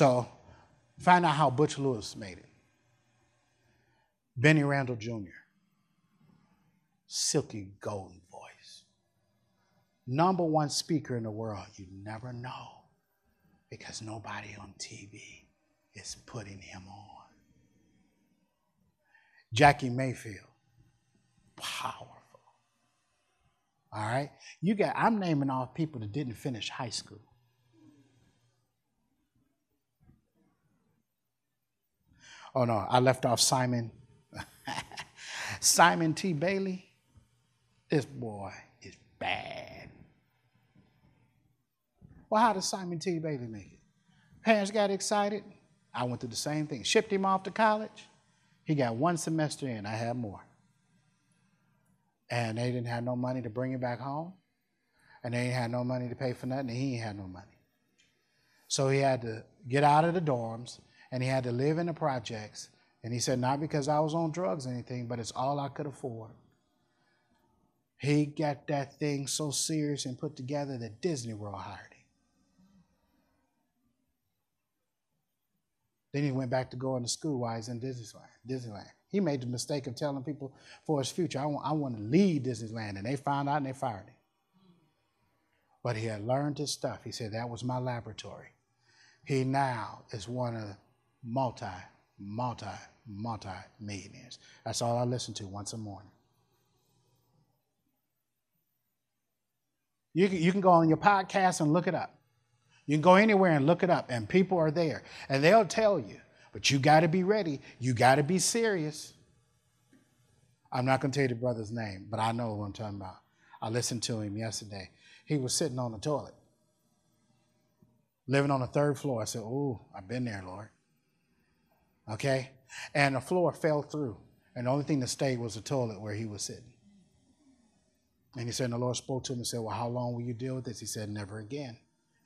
So find out how Butch Lewis made it. Benny Randall Jr. Silky golden voice. Number one speaker in the world. You never know because nobody on TV is putting him on. Jackie Mayfield. Powerful. All right? You got I'm naming off people that didn't finish high school. Oh no, I left off Simon. Simon T. Bailey. This boy is bad. Well, how did Simon T. Bailey make it? Parents got excited. I went through the same thing. Shipped him off to college. He got one semester in. I had more. And they didn't have no money to bring him back home. And they ain't had no money to pay for nothing, and he ain't had no money. So he had to get out of the dorms and he had to live in the projects. And he said, not because I was on drugs or anything, but it's all I could afford. He got that thing so serious and put together that Disney World hired him. Then he went back to going to school while he's in Disneyland. Disneyland. He made the mistake of telling people for his future, I want, I want to lead Disneyland. And they found out and they fired him. But he had learned his stuff. He said, that was my laboratory. He now is one of multi, multi, multi millionaires. That's all I listen to once a morning. You can, you can go on your podcast and look it up. You can go anywhere and look it up, and people are there, and they'll tell you. But you got to be ready. You got to be serious. I'm not going to tell you the brother's name, but I know what I'm talking about. I listened to him yesterday. He was sitting on the toilet, living on the third floor. I said, Oh, I've been there, Lord. Okay? And the floor fell through, and the only thing that stayed was the toilet where he was sitting. And he said, and the Lord spoke to him and said, Well, how long will you deal with this? He said, Never again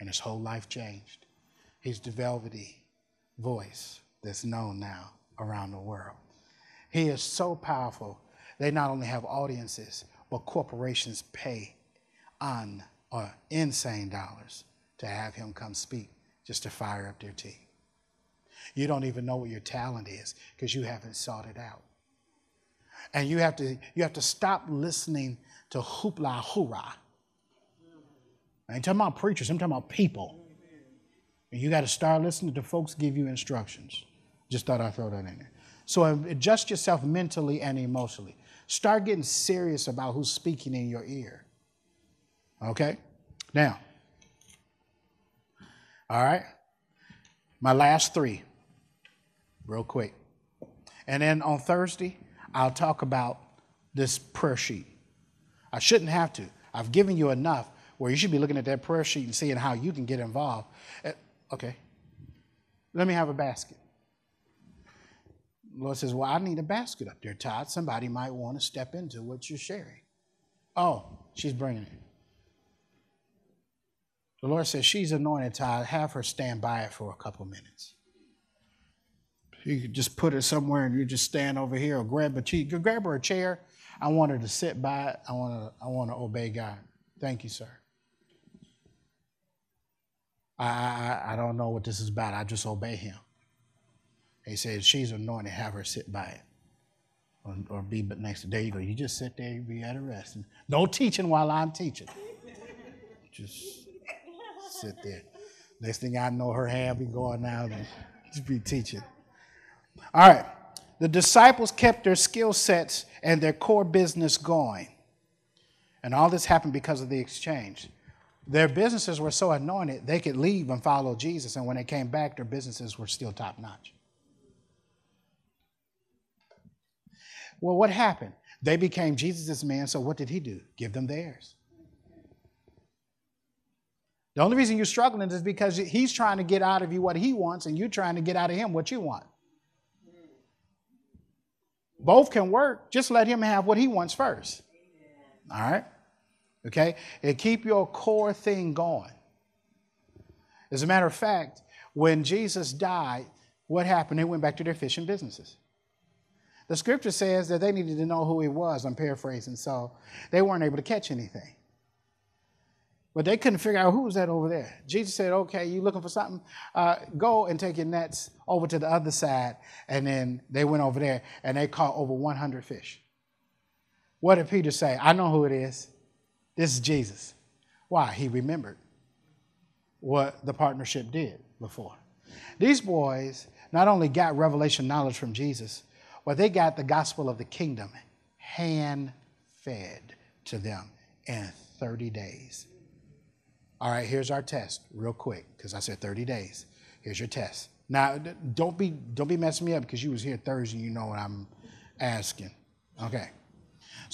and his whole life changed. He's the velvety voice that's known now around the world. He is so powerful, they not only have audiences, but corporations pay on or uh, insane dollars to have him come speak just to fire up their team. You don't even know what your talent is because you haven't sought it out. And you have to you have to stop listening to hoopla hoorah I ain't talking about preachers, I'm talking about people. And you got to start listening to folks give you instructions. Just thought I'd throw that in there. So adjust yourself mentally and emotionally. Start getting serious about who's speaking in your ear. Okay? Now, all right? My last three, real quick. And then on Thursday, I'll talk about this prayer sheet. I shouldn't have to. I've given you enough, where you should be looking at that prayer sheet and seeing how you can get involved. Uh, okay, let me have a basket. Lord says, Well, I need a basket up there, Todd. Somebody might want to step into what you're sharing. Oh, she's bringing it. The Lord says, She's anointed, Todd. Have her stand by it for a couple minutes. You could just put it somewhere and you just stand over here or grab a chair. Grab her a chair. I want her to sit by it. I want to, I want to obey God. Thank you, sir. I, I, I don't know what this is about. I just obey him. He says, She's anointed, have her sit by it. Or, or be but next to there you go. You just sit there, you be at a rest. And no teaching while I'm teaching. just sit there. Next thing I know, her hand be going out and just be teaching. All right. The disciples kept their skill sets and their core business going. And all this happened because of the exchange. Their businesses were so anointed, they could leave and follow Jesus. And when they came back, their businesses were still top notch. Well, what happened? They became Jesus' man, so what did he do? Give them theirs. The only reason you're struggling is because he's trying to get out of you what he wants, and you're trying to get out of him what you want. Both can work. Just let him have what he wants first. All right? Okay? And keep your core thing going. As a matter of fact, when Jesus died, what happened? They went back to their fishing businesses. The scripture says that they needed to know who he was. I'm paraphrasing, so they weren't able to catch anything. But they couldn't figure out who was that over there. Jesus said, okay, you looking for something? Uh, go and take your nets over to the other side. And then they went over there and they caught over 100 fish. What did Peter say? I know who it is. This is Jesus. Why? He remembered what the partnership did before. These boys not only got revelation knowledge from Jesus, but they got the gospel of the kingdom hand fed to them in 30 days. All right, here's our test, real quick, because I said 30 days. Here's your test. Now, don't be don't be messing me up because you was here Thursday. You know what I'm asking. Okay.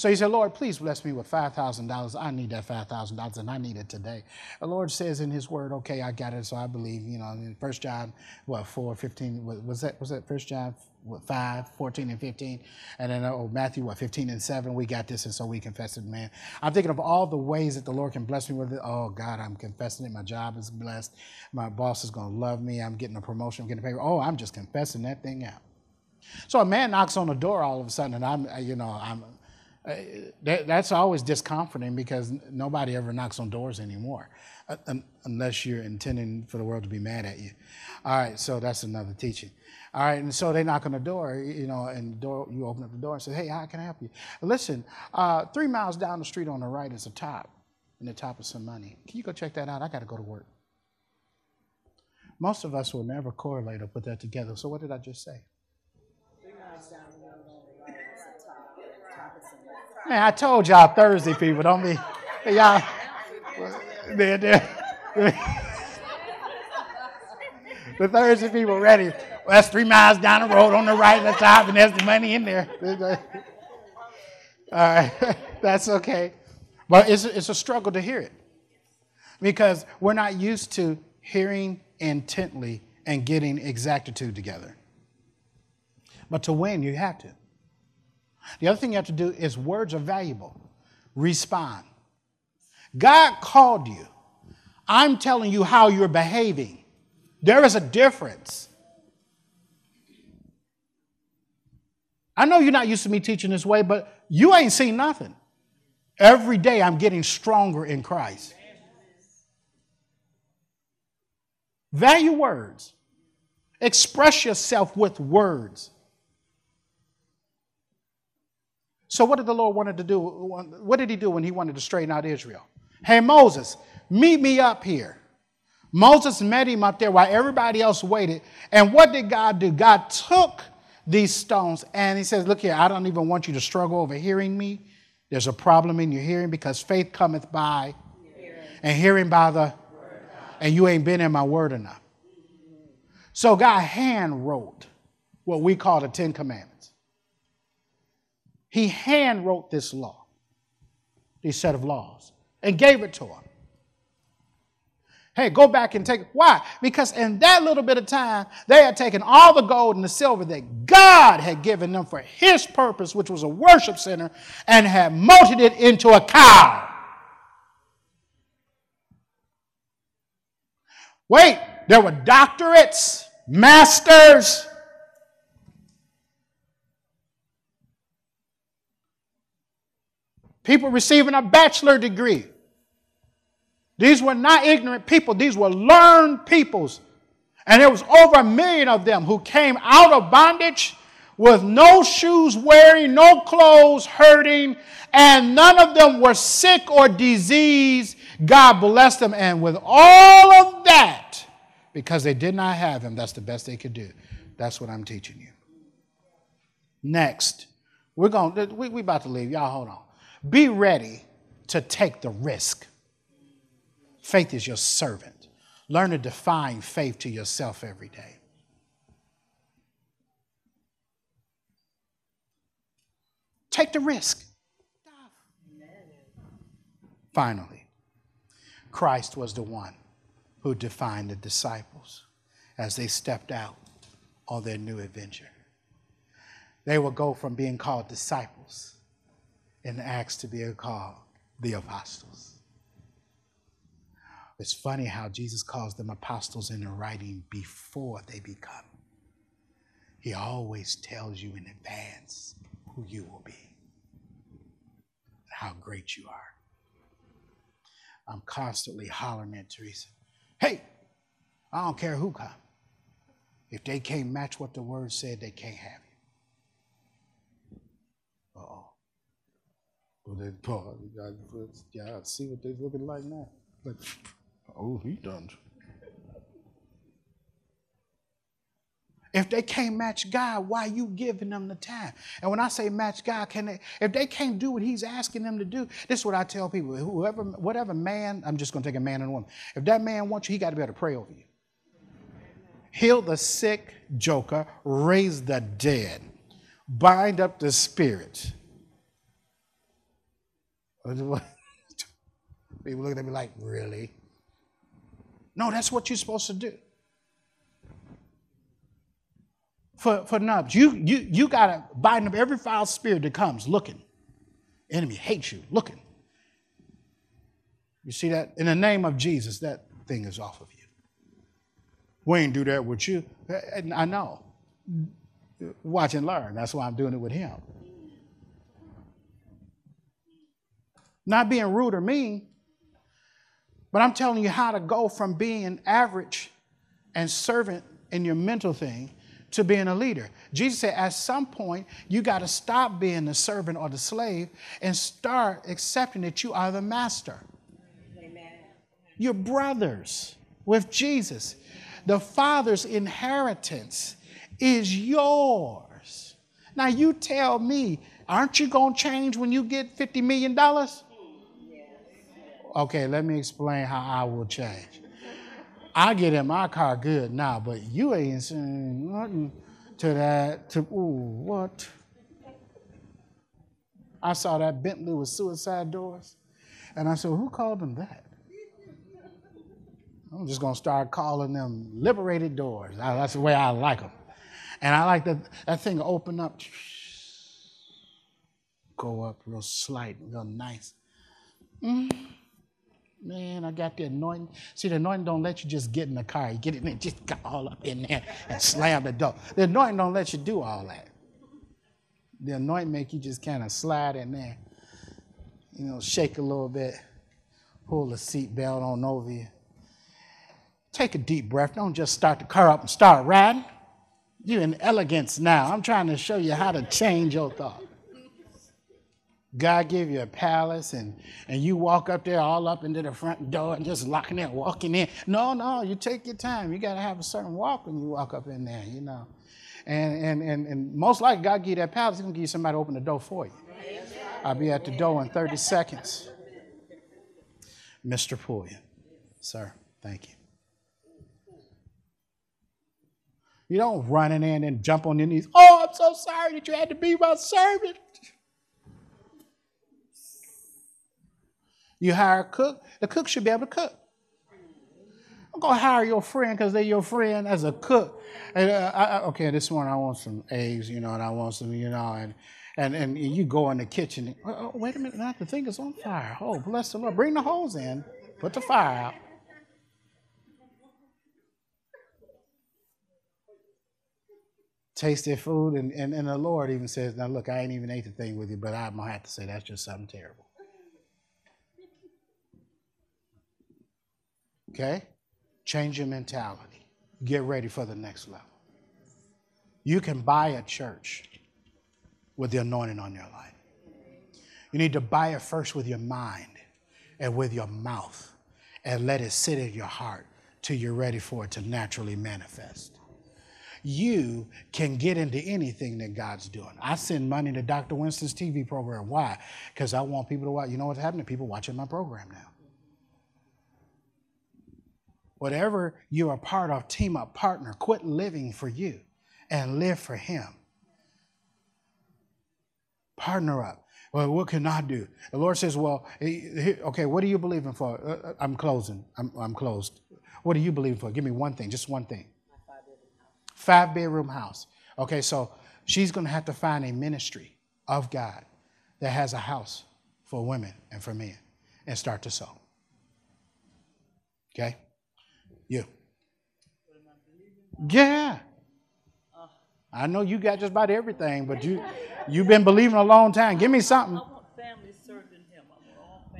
So he said, Lord, please bless me with $5,000. I need that $5,000 and I need it today. The Lord says in his word, okay, I got it. So I believe, you know, in 1 John, what, 4, 15, was that, was that 1 John what, 5, 14 and 15? And then, oh, Matthew, what, 15 and 7? We got this and so we confess it, man. I'm thinking of all the ways that the Lord can bless me with it. Oh, God, I'm confessing it. My job is blessed. My boss is going to love me. I'm getting a promotion. I'm getting a pay. Oh, I'm just confessing that thing out. So a man knocks on the door all of a sudden, and I'm, you know, I'm, uh, that, that's always discomforting because nobody ever knocks on doors anymore, uh, unless you're intending for the world to be mad at you. All right, so that's another teaching. All right, and so they knock on the door, you know, and door, you open up the door and say, "Hey, how can I help you?" Listen, uh, three miles down the street on the right is a top, and the top is some money. Can you go check that out? I got to go to work. Most of us will never correlate or put that together. So what did I just say? Man, I told y'all Thursday people, don't be y'all. They're, the Thursday people ready. Well, that's three miles down the road on the right, the top, and there's the money in there. All right, that's okay. But it's, it's a struggle to hear it because we're not used to hearing intently and getting exactitude together. But to win, you have to. The other thing you have to do is words are valuable. Respond. God called you. I'm telling you how you're behaving. There is a difference. I know you're not used to me teaching this way, but you ain't seen nothing. Every day I'm getting stronger in Christ. Value words. Express yourself with words. So, what did the Lord wanted to do? What did he do when he wanted to straighten out Israel? Hey, Moses, meet me up here. Moses met him up there while everybody else waited. And what did God do? God took these stones and he says, Look here, I don't even want you to struggle over hearing me. There's a problem in your hearing because faith cometh by and hearing by the and you ain't been in my word enough. So God hand wrote what we call the Ten Commandments. He hand wrote this law, these set of laws, and gave it to him. Hey, go back and take it. Why? Because in that little bit of time, they had taken all the gold and the silver that God had given them for His purpose, which was a worship center, and had molded it into a cow. Wait, there were doctorates, masters, people receiving a bachelor degree. These were not ignorant people, these were learned peoples. And there was over a million of them who came out of bondage with no shoes wearing, no clothes hurting, and none of them were sick or diseased. God blessed them. And with all of that, because they did not have him, that's the best they could do. That's what I'm teaching you. Next, we're going, we, we about to leave. Y'all hold on. Be ready to take the risk. Faith is your servant. Learn to define faith to yourself every day. Take the risk. Finally, Christ was the one who defined the disciples as they stepped out on their new adventure. They would go from being called disciples in Acts to be called the apostles. It's funny how Jesus calls them apostles in the writing before they become. He always tells you in advance who you will be, and how great you are. I'm constantly hollering at Teresa, hey, I don't care who come. If they can't match what the word said, they can't have you. Uh-oh. Well, they, Paul, yeah, see what they're looking like now. But, oh, he done. If they can't match God, why you giving them the time? And when I say match God, can they, if they can't do what He's asking them to do, this is what I tell people: whoever, whatever man, I'm just going to take a man and a woman. If that man wants you, he got to be able to pray over you, heal the sick, joker, raise the dead, bind up the spirit. People looking at me like, really? No, that's what you're supposed to do for, for nubs. You, you, you got to bind up every foul spirit that comes looking. Enemy hates you looking. You see that? In the name of Jesus, that thing is off of you. We ain't do that with you. I know. Watch and learn. That's why I'm doing it with him. Not being rude or mean, but I'm telling you how to go from being average and servant in your mental thing to being a leader. Jesus said, at some point, you got to stop being the servant or the slave and start accepting that you are the master. Amen. You're brothers with Jesus. The Father's inheritance is yours. Now, you tell me, aren't you going to change when you get $50 million? Okay, let me explain how I will change. I get in my car good now, but you ain't saying nothing to that. To ooh, what? I saw that Bentley with suicide doors, and I said, "Who called them that?" I'm just gonna start calling them liberated doors. That's the way I like them, and I like that that thing open up, go up real slight, real nice. Mm-hmm. Man, I got the anointing. See, the anointing don't let you just get in the car. You get in there, just got all up in there and slam the door. The anointing don't let you do all that. The anointing make you just kind of slide in there, you know, shake a little bit, pull the seat belt on over you. Take a deep breath. Don't just start the car up and start riding. You're in elegance now. I'm trying to show you how to change your thought. God give you a palace and, and you walk up there all up into the front door and just locking it, walking in. No, no, you take your time. You got to have a certain walk when you walk up in there, you know. And, and, and, and most likely, God give you that palace, He's going to give you somebody to open the door for you. I'll be at the door in 30 seconds. Mr. Pulliam, sir, thank you. You don't run in and jump on your knees. Oh, I'm so sorry that you had to be my servant. You hire a cook, the cook should be able to cook. I'm going to hire your friend because they're your friend as a cook. And, uh, I, okay, this morning I want some eggs, you know, and I want some, you know, and and, and you go in the kitchen. And, oh, wait a minute, now the thing is on fire. Oh, bless the Lord. Bring the hose in, put the fire out. Taste their food, and, and, and the Lord even says, Now, look, I ain't even ate the thing with you, but I'm going to have to say that's just something terrible. Okay? Change your mentality. Get ready for the next level. You can buy a church with the anointing on your life. You need to buy it first with your mind and with your mouth and let it sit in your heart till you're ready for it to naturally manifest. You can get into anything that God's doing. I send money to Dr. Winston's TV program. Why? Because I want people to watch. You know what's happening? People watching my program now whatever you're a part of, team up, partner, quit living for you and live for Him. Partner up. Well, what can I do? The Lord says, Well, okay, what are you believing for? Uh, uh, I'm closing. I'm, I'm closed. What are you believing for? Give me one thing, just one thing. Five bedroom house. Okay, so she's going to have to find a ministry of God that has a house for women and for men and start to sow. Okay? You. Yeah. I know you got just about everything, but you you've been believing a long time. Give me something.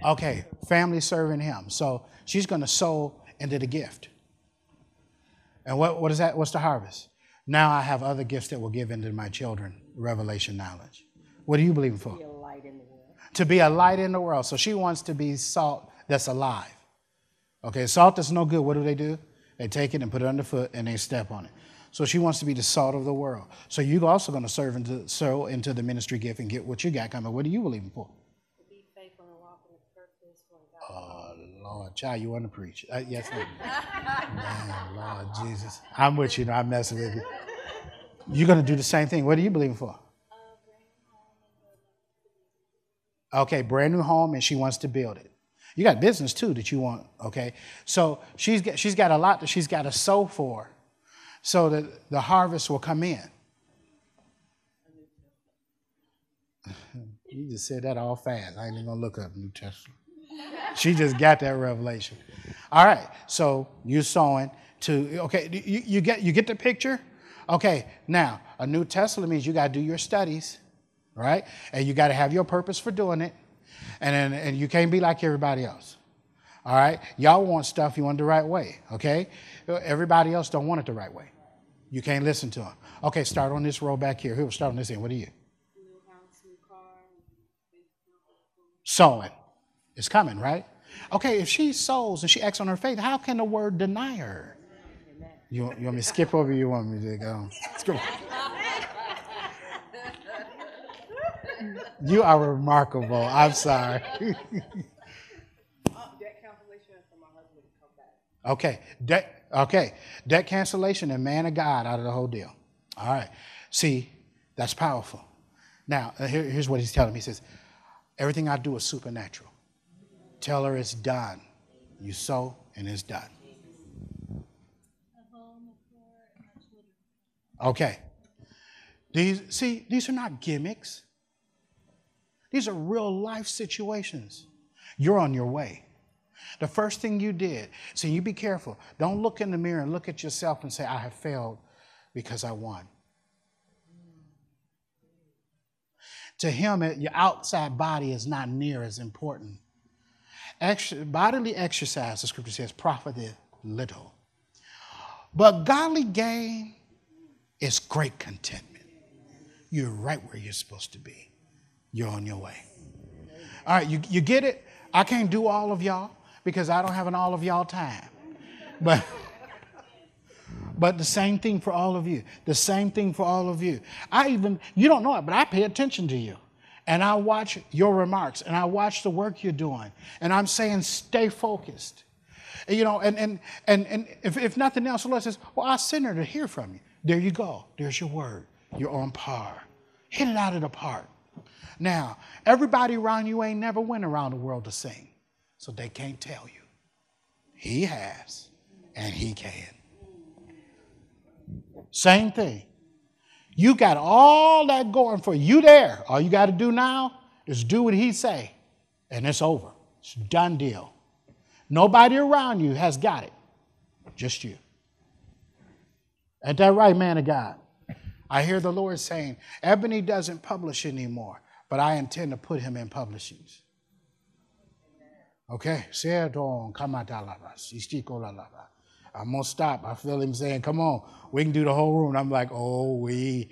Okay, family serving him. So she's going to sow into the gift. And what, what is that? What's the harvest? Now I have other gifts that will give into my children revelation knowledge. What are you believing for? To Be a light in the world. To be a light in the world. So she wants to be salt that's alive. Okay, salt that's no good. What do they do? They take it and put it underfoot and they step on it. So she wants to be the salt of the world. So you're also going to serve into sow into the ministry gift and get what you got coming. What are you believing for? To be faithful and walk in the purpose for God. Oh Lord, child, you want to preach? Uh, yes, ma'am. Man, Lord Jesus, I'm with you. I'm messing with you. You're going to do the same thing. What are you believing for? Okay, brand new home, and she wants to build it. You got business too that you want. Okay, so she's got, she's got a lot that she's got to sow for, so that the harvest will come in. You just said that all fast. I ain't even gonna look up New Testament. She just got that revelation. All right, so you're sowing to okay. You, you get you get the picture. Okay, now a New Testament means you got to do your studies, right? And you got to have your purpose for doing it, and then, and you can't be like everybody else. All right, y'all want stuff you want the right way. Okay, everybody else don't want it the right way. You can't listen to them. Okay, start on this row back here. Who will start on this end? What are you? Sowing. It's coming, right? Okay, if she sows and she acts on her faith, how can the word deny her? You, you want me to skip over? You want me to go? Skip. You are remarkable. I'm sorry. Debt cancellation for my husband to come back. Okay, debt. Okay, debt cancellation and man of God out of the whole deal. All right. See, that's powerful. Now, uh, here- here's what he's telling me. He says, "Everything I do is supernatural. Tell her it's done. You sow, and it's done." Okay. These see, these are not gimmicks. These are real life situations. You're on your way. The first thing you did, so you be careful. Don't look in the mirror and look at yourself and say, I have failed because I won. To him, your outside body is not near as important. Bodily exercise, the scripture says, profiteth little. But godly gain is great contentment. You're right where you're supposed to be. You're on your way. All right, you, you get it? I can't do all of y'all because I don't have an all of y'all time. But but the same thing for all of you. The same thing for all of you. I even you don't know it, but I pay attention to you. And I watch your remarks and I watch the work you're doing. And I'm saying stay focused. You know, and and and, and if, if nothing else, the Lord says, Well, I sent her to hear from you. There you go. There's your word. You're on par. Hit it out of the park. Now, everybody around you ain't never went around the world to sing, so they can't tell you. He has, and he can. Same thing. You got all that going for you there. All you got to do now is do what he say, and it's over. It's done deal. Nobody around you has got it, just you. Ain't that right, man of God? I hear the Lord saying, Ebony doesn't publish anymore, but I intend to put him in publishings. Okay? I'm gonna stop. I feel him saying, Come on, we can do the whole room. I'm like, oh, we,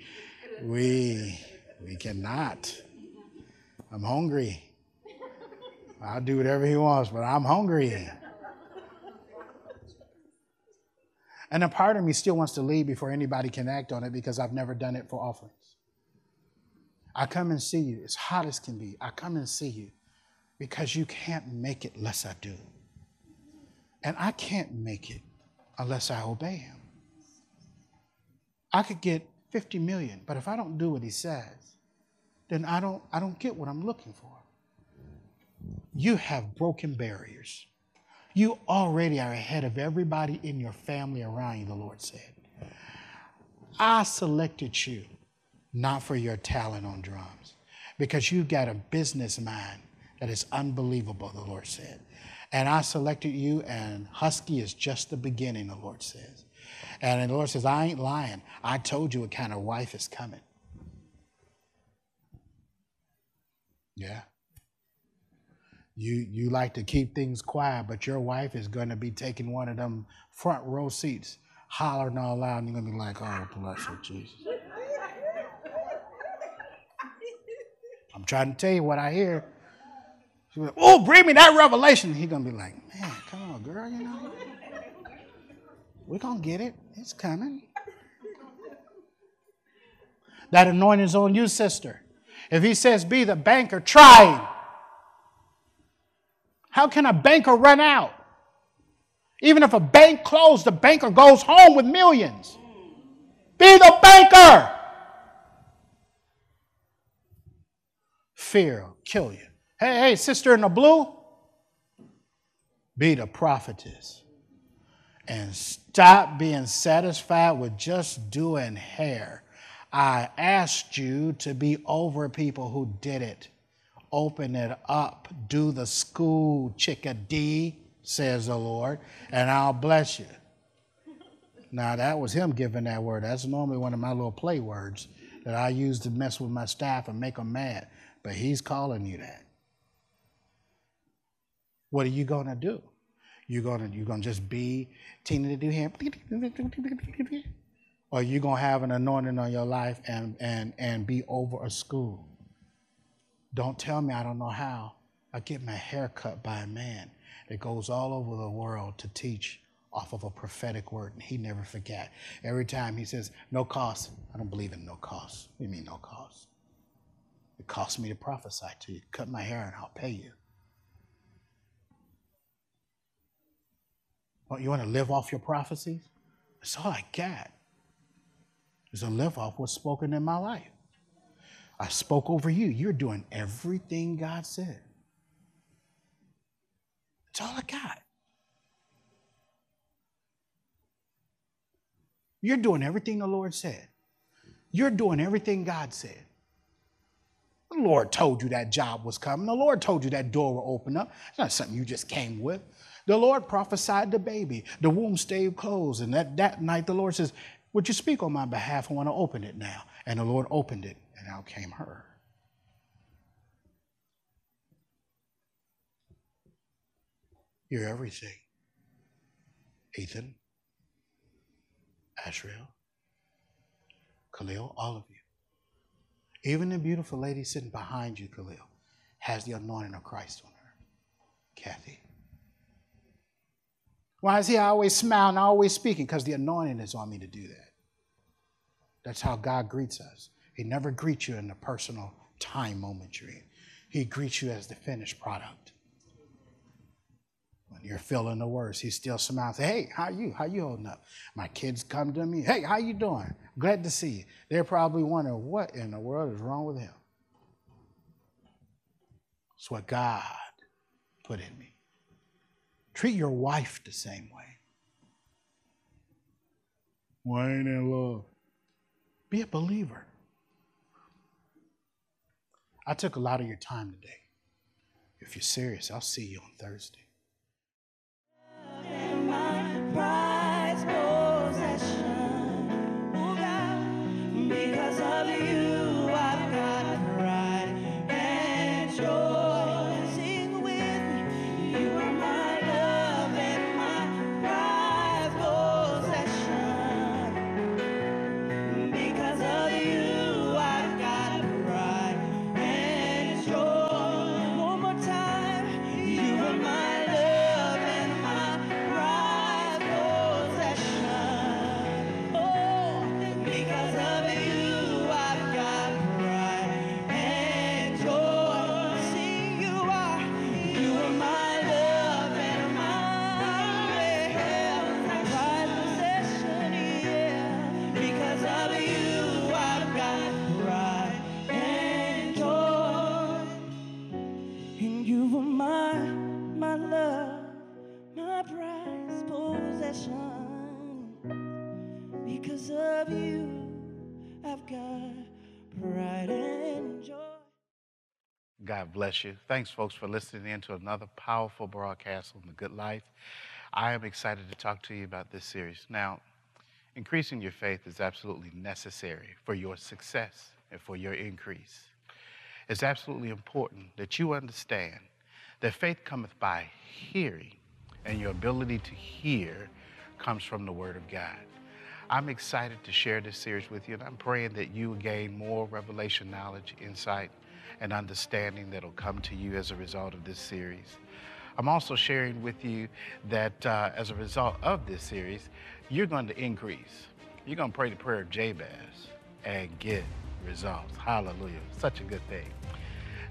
we, we cannot. I'm hungry. I'll do whatever he wants, but I'm hungry. And a part of me still wants to leave before anybody can act on it because I've never done it for offerings. I come and see you. It's hot as can be. I come and see you because you can't make it unless I do. And I can't make it unless I obey him. I could get 50 million, but if I don't do what he says, then I don't, I don't get what I'm looking for. You have broken barriers. You already are ahead of everybody in your family around you, the Lord said. I selected you not for your talent on drums, because you've got a business mind that is unbelievable, the Lord said. And I selected you, and Husky is just the beginning, the Lord says. And the Lord says, I ain't lying. I told you what kind of wife is coming. Yeah. You you like to keep things quiet, but your wife is going to be taking one of them front row seats, hollering all loud, and you're going to be like, "Oh, bless her, Jesus." I'm trying to tell you what I hear. She's like, "Oh, bring me that revelation." He's going to be like, "Man, come on, girl, you know, we're going to get it. It's coming." That anointing is on you, sister. If he says be the banker, try. How can a banker run out? Even if a bank closed, the banker goes home with millions. Be the banker. Fear will kill you. Hey, hey, sister in the blue, be the prophetess. And stop being satisfied with just doing hair. I asked you to be over people who did it. Open it up. Do the school chickadee, says the Lord, and I'll bless you. Now, that was him giving that word. That's normally one of my little play words that I use to mess with my staff and make them mad. But he's calling you that. What are you going to do? You're going to you're going to just be Tina to do him, or you're going to have an anointing on your life and, and, and be over a school. Don't tell me I don't know how. I get my hair cut by a man that goes all over the world to teach off of a prophetic word, and he never forget. Every time he says, no cost, I don't believe in no cost. You mean no cost? It costs me to prophesy to you. Cut my hair and I'll pay you. What, you want to live off your prophecies? That's all I got. Is to live off what's spoken in my life. I spoke over you. You're doing everything God said. That's all I got. You're doing everything the Lord said. You're doing everything God said. The Lord told you that job was coming. The Lord told you that door will open up. It's not something you just came with. The Lord prophesied the baby. The womb stayed closed. And that, that night, the Lord says, Would you speak on my behalf? I want to open it now. And the Lord opened it, and out came her. You're everything. Ethan, Ashriel, Khalil, all of you. Even the beautiful lady sitting behind you, Khalil, has the anointing of Christ on her. Kathy. Why is he always smiling, always speaking? Because the anointing is on me to do that. That's how God greets us. He never greets you in the personal time moment you're in. He greets you as the finished product. You're feeling the worst, he still smiles. Hey, how you? How you holding up? My kids come to me. Hey, how you doing? Glad to see you. They're probably wondering what in the world is wrong with him. It's what God put in me. Treat your wife the same way. Why ain't in love? Be a believer. I took a lot of your time today. If you're serious, I'll see you on Thursday. Bless you. Thanks, folks, for listening in to another powerful broadcast on the good life. I am excited to talk to you about this series. Now, increasing your faith is absolutely necessary for your success and for your increase. It's absolutely important that you understand that faith cometh by hearing, and your ability to hear comes from the Word of God. I'm excited to share this series with you, and I'm praying that you gain more revelation knowledge, insight, and understanding that'll come to you as a result of this series. I'm also sharing with you that uh, as a result of this series, you're going to increase. You're going to pray the prayer of Jabez and get results. Hallelujah. Such a good thing.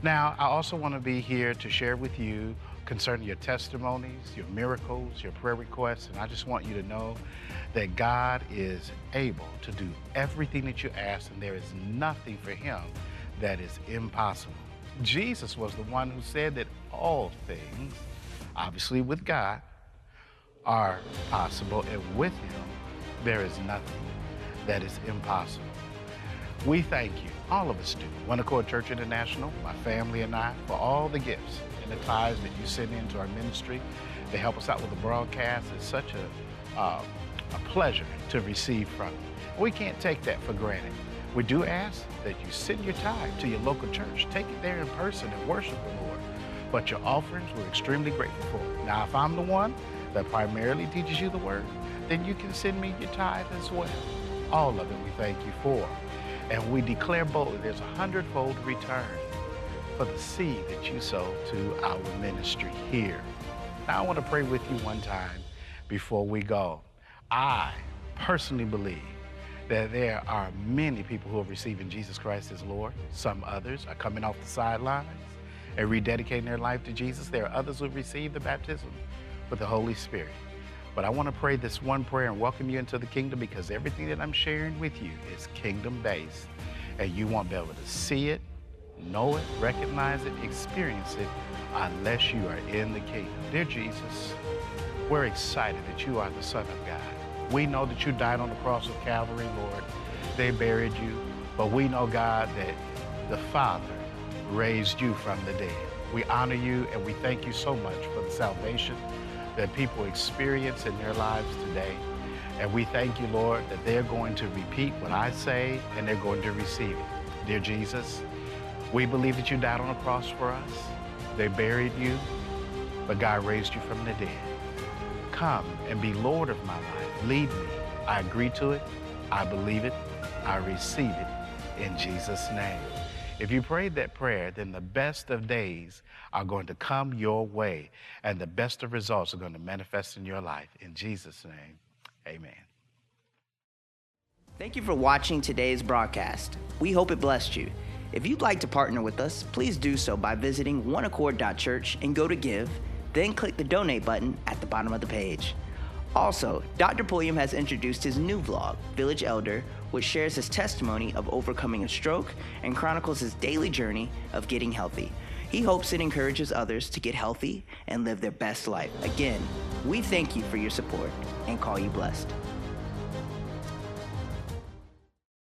Now, I also want to be here to share with you concerning your testimonies, your miracles, your prayer requests, and I just want you to know that God is able to do everything that you ask, and there is nothing for Him that is impossible. Jesus was the one who said that all things, obviously with God, are possible, and with Him, there is nothing that is impossible. We thank you, all of us do, One Accord Church International, my family and I, for all the gifts and the tithes that you send into our ministry to help us out with the broadcast. It's such a, uh, a pleasure to receive from you. We can't take that for granted. We do ask that you send your tithe to your local church. Take it there in person and worship the Lord. But your offerings, we're extremely grateful for. Now, if I'm the one that primarily teaches you the word, then you can send me your tithe as well. All of it we thank you for. And we declare boldly there's a hundredfold return for the seed that you sow to our ministry here. Now, I want to pray with you one time before we go. I personally believe that there are many people who are receiving Jesus Christ as Lord. Some others are coming off the sidelines and rededicating their life to Jesus. There are others who have received the baptism with the Holy Spirit. But I want to pray this one prayer and welcome you into the kingdom because everything that I'm sharing with you is kingdom based. And you won't be able to see it, know it, recognize it, experience it unless you are in the kingdom. Dear Jesus, we're excited that you are the Son of God. We know that you died on the cross of Calvary, Lord. They buried you. But we know, God, that the Father raised you from the dead. We honor you and we thank you so much for the salvation that people experience in their lives today. And we thank you, Lord, that they're going to repeat what I say and they're going to receive it. Dear Jesus, we believe that you died on the cross for us. They buried you, but God raised you from the dead. Come and be Lord of my life. Lead me. I agree to it. I believe it. I receive it in Jesus' name. If you prayed that prayer, then the best of days are going to come your way, and the best of results are going to manifest in your life. In Jesus' name, amen. Thank you for watching today's broadcast. We hope it blessed you. If you'd like to partner with us, please do so by visiting oneaccord.church and go to give, then click the donate button at the bottom of the page. Also, Dr. Pulliam has introduced his new vlog, Village Elder, which shares his testimony of overcoming a stroke and chronicles his daily journey of getting healthy. He hopes it encourages others to get healthy and live their best life. Again, we thank you for your support and call you blessed.